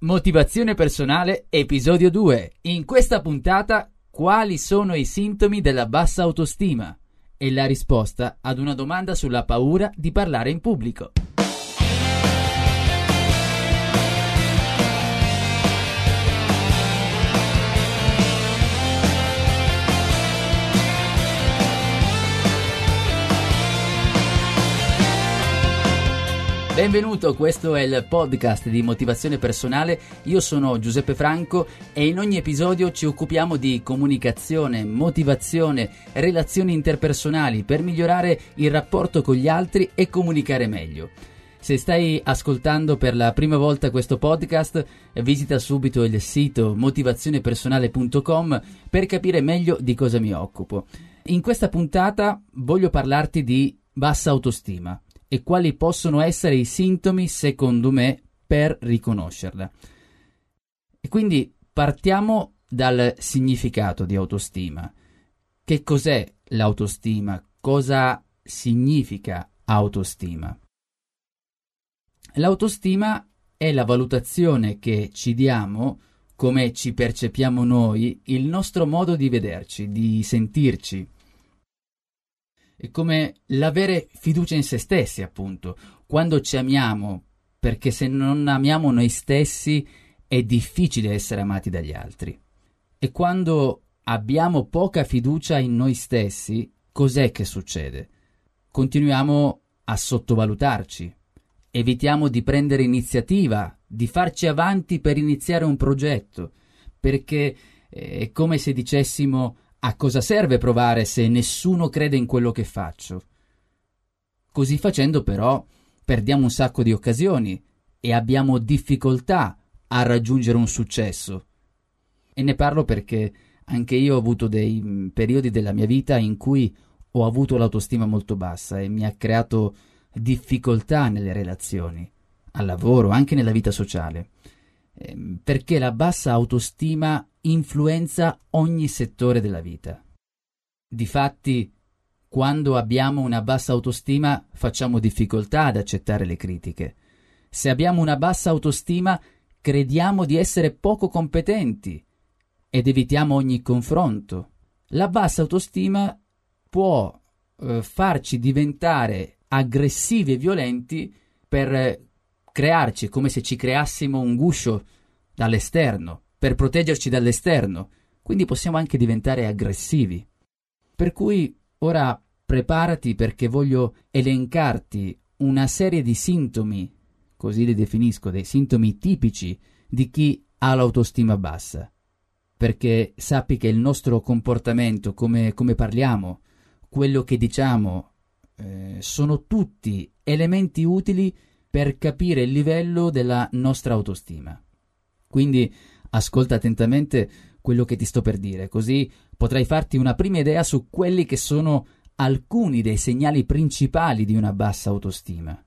Motivazione personale, episodio 2. In questa puntata, quali sono i sintomi della bassa autostima? E la risposta ad una domanda sulla paura di parlare in pubblico. Benvenuto, questo è il podcast di motivazione personale. Io sono Giuseppe Franco e in ogni episodio ci occupiamo di comunicazione, motivazione, relazioni interpersonali per migliorare il rapporto con gli altri e comunicare meglio. Se stai ascoltando per la prima volta questo podcast, visita subito il sito motivazionepersonale.com per capire meglio di cosa mi occupo. In questa puntata voglio parlarti di bassa autostima e quali possono essere i sintomi, secondo me, per riconoscerla. E quindi partiamo dal significato di autostima. Che cos'è l'autostima? Cosa significa autostima? L'autostima è la valutazione che ci diamo, come ci percepiamo noi, il nostro modo di vederci, di sentirci, è come l'avere fiducia in se stessi, appunto, quando ci amiamo, perché se non amiamo noi stessi è difficile essere amati dagli altri. E quando abbiamo poca fiducia in noi stessi, cos'è che succede? Continuiamo a sottovalutarci, evitiamo di prendere iniziativa, di farci avanti per iniziare un progetto, perché è come se dicessimo a cosa serve provare se nessuno crede in quello che faccio? Così facendo però perdiamo un sacco di occasioni e abbiamo difficoltà a raggiungere un successo. E ne parlo perché anche io ho avuto dei mm, periodi della mia vita in cui ho avuto l'autostima molto bassa e mi ha creato difficoltà nelle relazioni, al lavoro, anche nella vita sociale. Ehm, perché la bassa autostima influenza ogni settore della vita. Difatti, quando abbiamo una bassa autostima facciamo difficoltà ad accettare le critiche. Se abbiamo una bassa autostima crediamo di essere poco competenti ed evitiamo ogni confronto. La bassa autostima può eh, farci diventare aggressivi e violenti per crearci come se ci creassimo un guscio dall'esterno per proteggerci dall'esterno, quindi possiamo anche diventare aggressivi. Per cui ora preparati perché voglio elencarti una serie di sintomi, così li definisco, dei sintomi tipici di chi ha l'autostima bassa. Perché sappi che il nostro comportamento, come, come parliamo, quello che diciamo, eh, sono tutti elementi utili per capire il livello della nostra autostima. Quindi ascolta attentamente quello che ti sto per dire, così potrai farti una prima idea su quelli che sono alcuni dei segnali principali di una bassa autostima.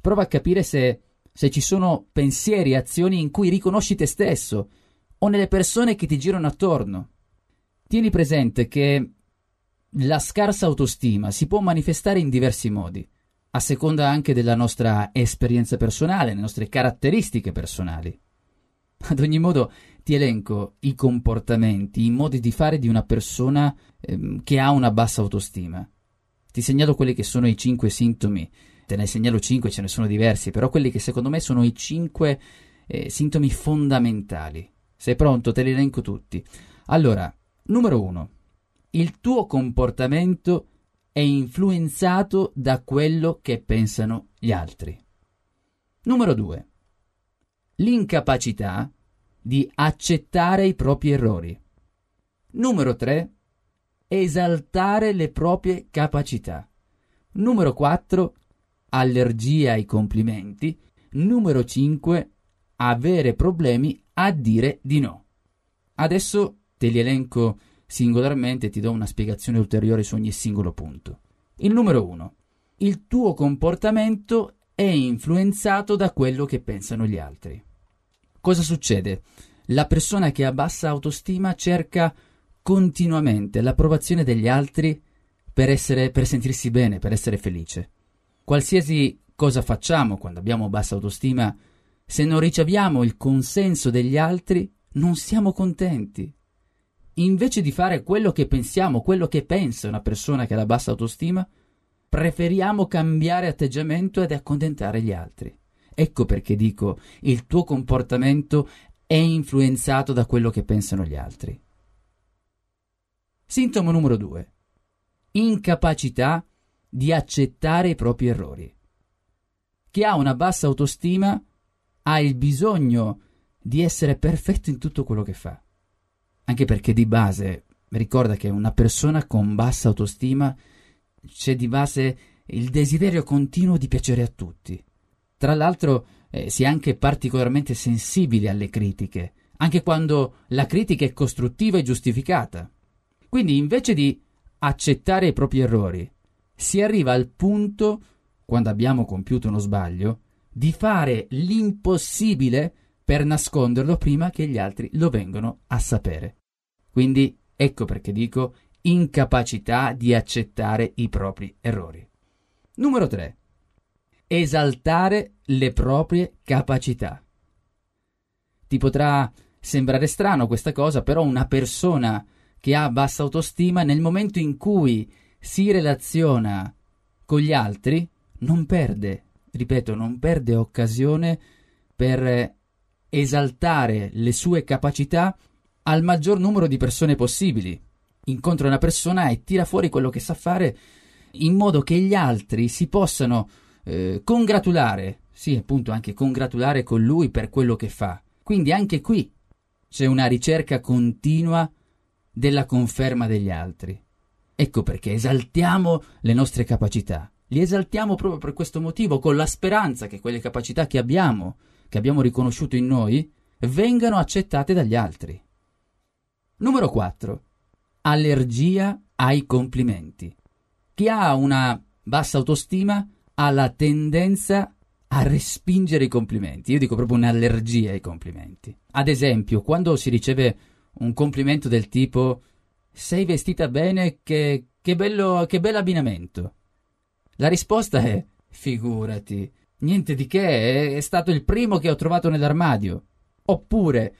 Prova a capire se, se ci sono pensieri e azioni in cui riconosci te stesso o nelle persone che ti girano attorno. Tieni presente che la scarsa autostima si può manifestare in diversi modi, a seconda anche della nostra esperienza personale, le nostre caratteristiche personali. Ad ogni modo ti elenco i comportamenti, i modi di fare di una persona ehm, che ha una bassa autostima. Ti segnalo quelli che sono i cinque sintomi, te ne segnalo cinque, ce ne sono diversi, però quelli che secondo me sono i cinque eh, sintomi fondamentali. Sei pronto? Te li elenco tutti. Allora, numero uno, il tuo comportamento è influenzato da quello che pensano gli altri. Numero due, l'incapacità di accettare i propri errori. Numero 3. Esaltare le proprie capacità. Numero 4. Allergia ai complimenti. Numero 5. avere problemi a dire di no. Adesso te li elenco singolarmente e ti do una spiegazione ulteriore su ogni singolo punto. Il numero 1. Il tuo comportamento è influenzato da quello che pensano gli altri. Cosa succede? La persona che ha bassa autostima cerca continuamente l'approvazione degli altri per, essere, per sentirsi bene, per essere felice. Qualsiasi cosa facciamo quando abbiamo bassa autostima, se non riceviamo il consenso degli altri, non siamo contenti. Invece di fare quello che pensiamo, quello che pensa una persona che ha la bassa autostima, preferiamo cambiare atteggiamento ed accontentare gli altri. Ecco perché dico, il tuo comportamento è influenzato da quello che pensano gli altri. Sintomo numero 2. Incapacità di accettare i propri errori. Chi ha una bassa autostima ha il bisogno di essere perfetto in tutto quello che fa. Anche perché di base ricorda che una persona con bassa autostima c'è di base il desiderio continuo di piacere a tutti. Tra l'altro eh, si è anche particolarmente sensibili alle critiche, anche quando la critica è costruttiva e giustificata. Quindi invece di accettare i propri errori, si arriva al punto, quando abbiamo compiuto uno sbaglio, di fare l'impossibile per nasconderlo prima che gli altri lo vengano a sapere. Quindi ecco perché dico incapacità di accettare i propri errori. Numero 3. Esaltare le proprie capacità. Ti potrà sembrare strano questa cosa, però una persona che ha bassa autostima nel momento in cui si relaziona con gli altri non perde, ripeto, non perde occasione per esaltare le sue capacità al maggior numero di persone possibili incontra una persona e tira fuori quello che sa fare in modo che gli altri si possano eh, congratulare, sì, appunto anche congratulare con lui per quello che fa. Quindi anche qui c'è una ricerca continua della conferma degli altri. Ecco perché esaltiamo le nostre capacità. Li esaltiamo proprio per questo motivo, con la speranza che quelle capacità che abbiamo, che abbiamo riconosciuto in noi, vengano accettate dagli altri. Numero 4 allergia ai complimenti. Chi ha una bassa autostima ha la tendenza a respingere i complimenti. Io dico proprio un'allergia ai complimenti. Ad esempio, quando si riceve un complimento del tipo sei vestita bene, che, che bello, che bell'abbinamento. La risposta è figurati, niente di che, è stato il primo che ho trovato nell'armadio. Oppure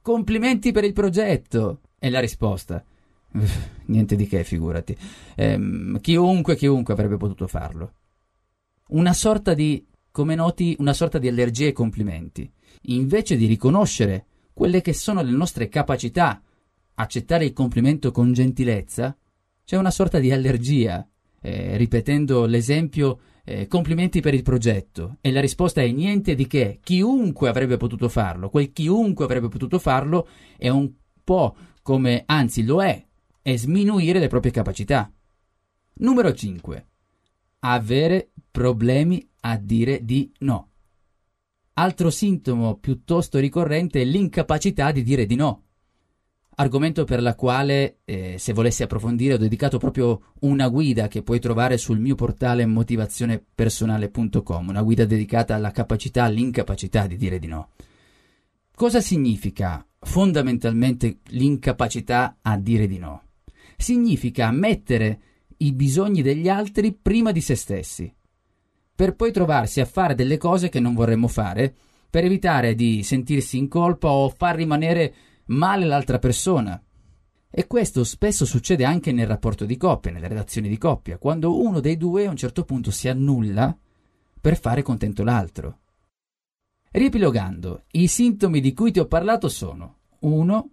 complimenti per il progetto. È la risposta. Niente di che, figurati. Eh, chiunque, chiunque avrebbe potuto farlo. Una sorta di, come noti, una sorta di allergia ai complimenti. Invece di riconoscere quelle che sono le nostre capacità, accettare il complimento con gentilezza, c'è una sorta di allergia. Eh, ripetendo l'esempio, eh, complimenti per il progetto. E la risposta è niente di che. Chiunque avrebbe potuto farlo. Quel chiunque avrebbe potuto farlo è un po' come, anzi lo è, e sminuire le proprie capacità. Numero 5. Avere problemi a dire di no. Altro sintomo piuttosto ricorrente è l'incapacità di dire di no. Argomento per la quale, eh, se volessi approfondire, ho dedicato proprio una guida che puoi trovare sul mio portale motivazionepersonale.com, una guida dedicata alla capacità, all'incapacità di dire di no. Cosa significa fondamentalmente l'incapacità a dire di no? significa mettere i bisogni degli altri prima di se stessi, per poi trovarsi a fare delle cose che non vorremmo fare, per evitare di sentirsi in colpa o far rimanere male l'altra persona. E questo spesso succede anche nel rapporto di coppia, nelle relazioni di coppia, quando uno dei due a un certo punto si annulla per fare contento l'altro. Riepilogando, i sintomi di cui ti ho parlato sono 1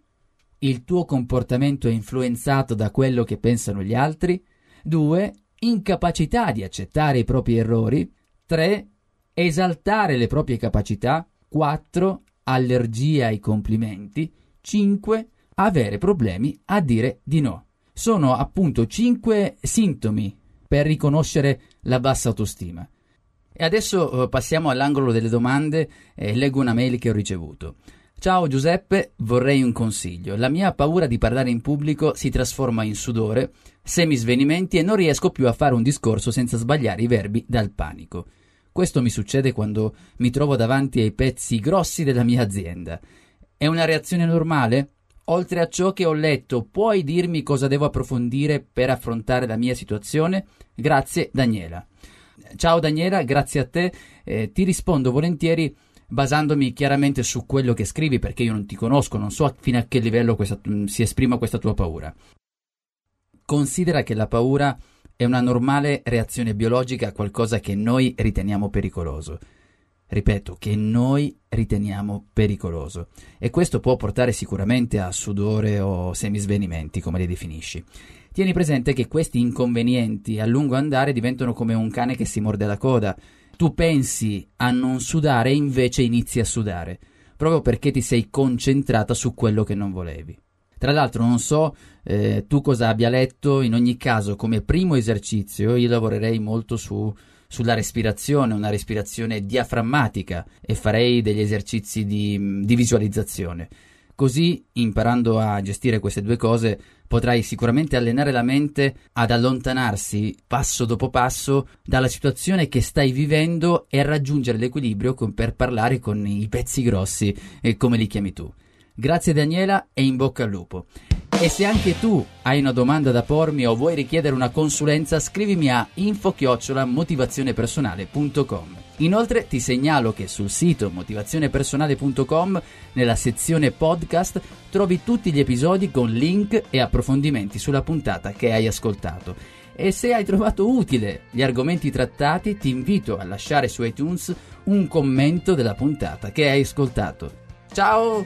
il tuo comportamento è influenzato da quello che pensano gli altri, 2. incapacità di accettare i propri errori, 3. esaltare le proprie capacità, 4. allergia ai complimenti, 5. avere problemi a dire di no. Sono appunto 5 sintomi per riconoscere la bassa autostima. E adesso eh, passiamo all'angolo delle domande e leggo una mail che ho ricevuto. Ciao Giuseppe, vorrei un consiglio. La mia paura di parlare in pubblico si trasforma in sudore, semisvenimenti e non riesco più a fare un discorso senza sbagliare i verbi dal panico. Questo mi succede quando mi trovo davanti ai pezzi grossi della mia azienda. È una reazione normale? Oltre a ciò che ho letto, puoi dirmi cosa devo approfondire per affrontare la mia situazione? Grazie, Daniela. Ciao Daniela, grazie a te. Eh, ti rispondo volentieri basandomi chiaramente su quello che scrivi perché io non ti conosco, non so fino a che livello questa, mm, si esprima questa tua paura. Considera che la paura è una normale reazione biologica a qualcosa che noi riteniamo pericoloso. Ripeto, che noi riteniamo pericoloso. E questo può portare sicuramente a sudore o semisvenimenti, come li definisci. Tieni presente che questi inconvenienti a lungo andare diventano come un cane che si morde la coda tu pensi a non sudare e invece inizi a sudare, proprio perché ti sei concentrata su quello che non volevi. Tra l'altro non so eh, tu cosa abbia letto, in ogni caso come primo esercizio io lavorerei molto su, sulla respirazione, una respirazione diaframmatica e farei degli esercizi di, di visualizzazione. Così, imparando a gestire queste due cose, potrai sicuramente allenare la mente ad allontanarsi passo dopo passo dalla situazione che stai vivendo e raggiungere l'equilibrio con, per parlare con i pezzi grossi, eh, come li chiami tu. Grazie Daniela e in bocca al lupo. E se anche tu hai una domanda da pormi o vuoi richiedere una consulenza, scrivimi a info-motivazionepersonale.com. Inoltre ti segnalo che sul sito motivazionepersonale.com, nella sezione podcast, trovi tutti gli episodi con link e approfondimenti sulla puntata che hai ascoltato. E se hai trovato utile gli argomenti trattati, ti invito a lasciare su iTunes un commento della puntata che hai ascoltato. Ciao!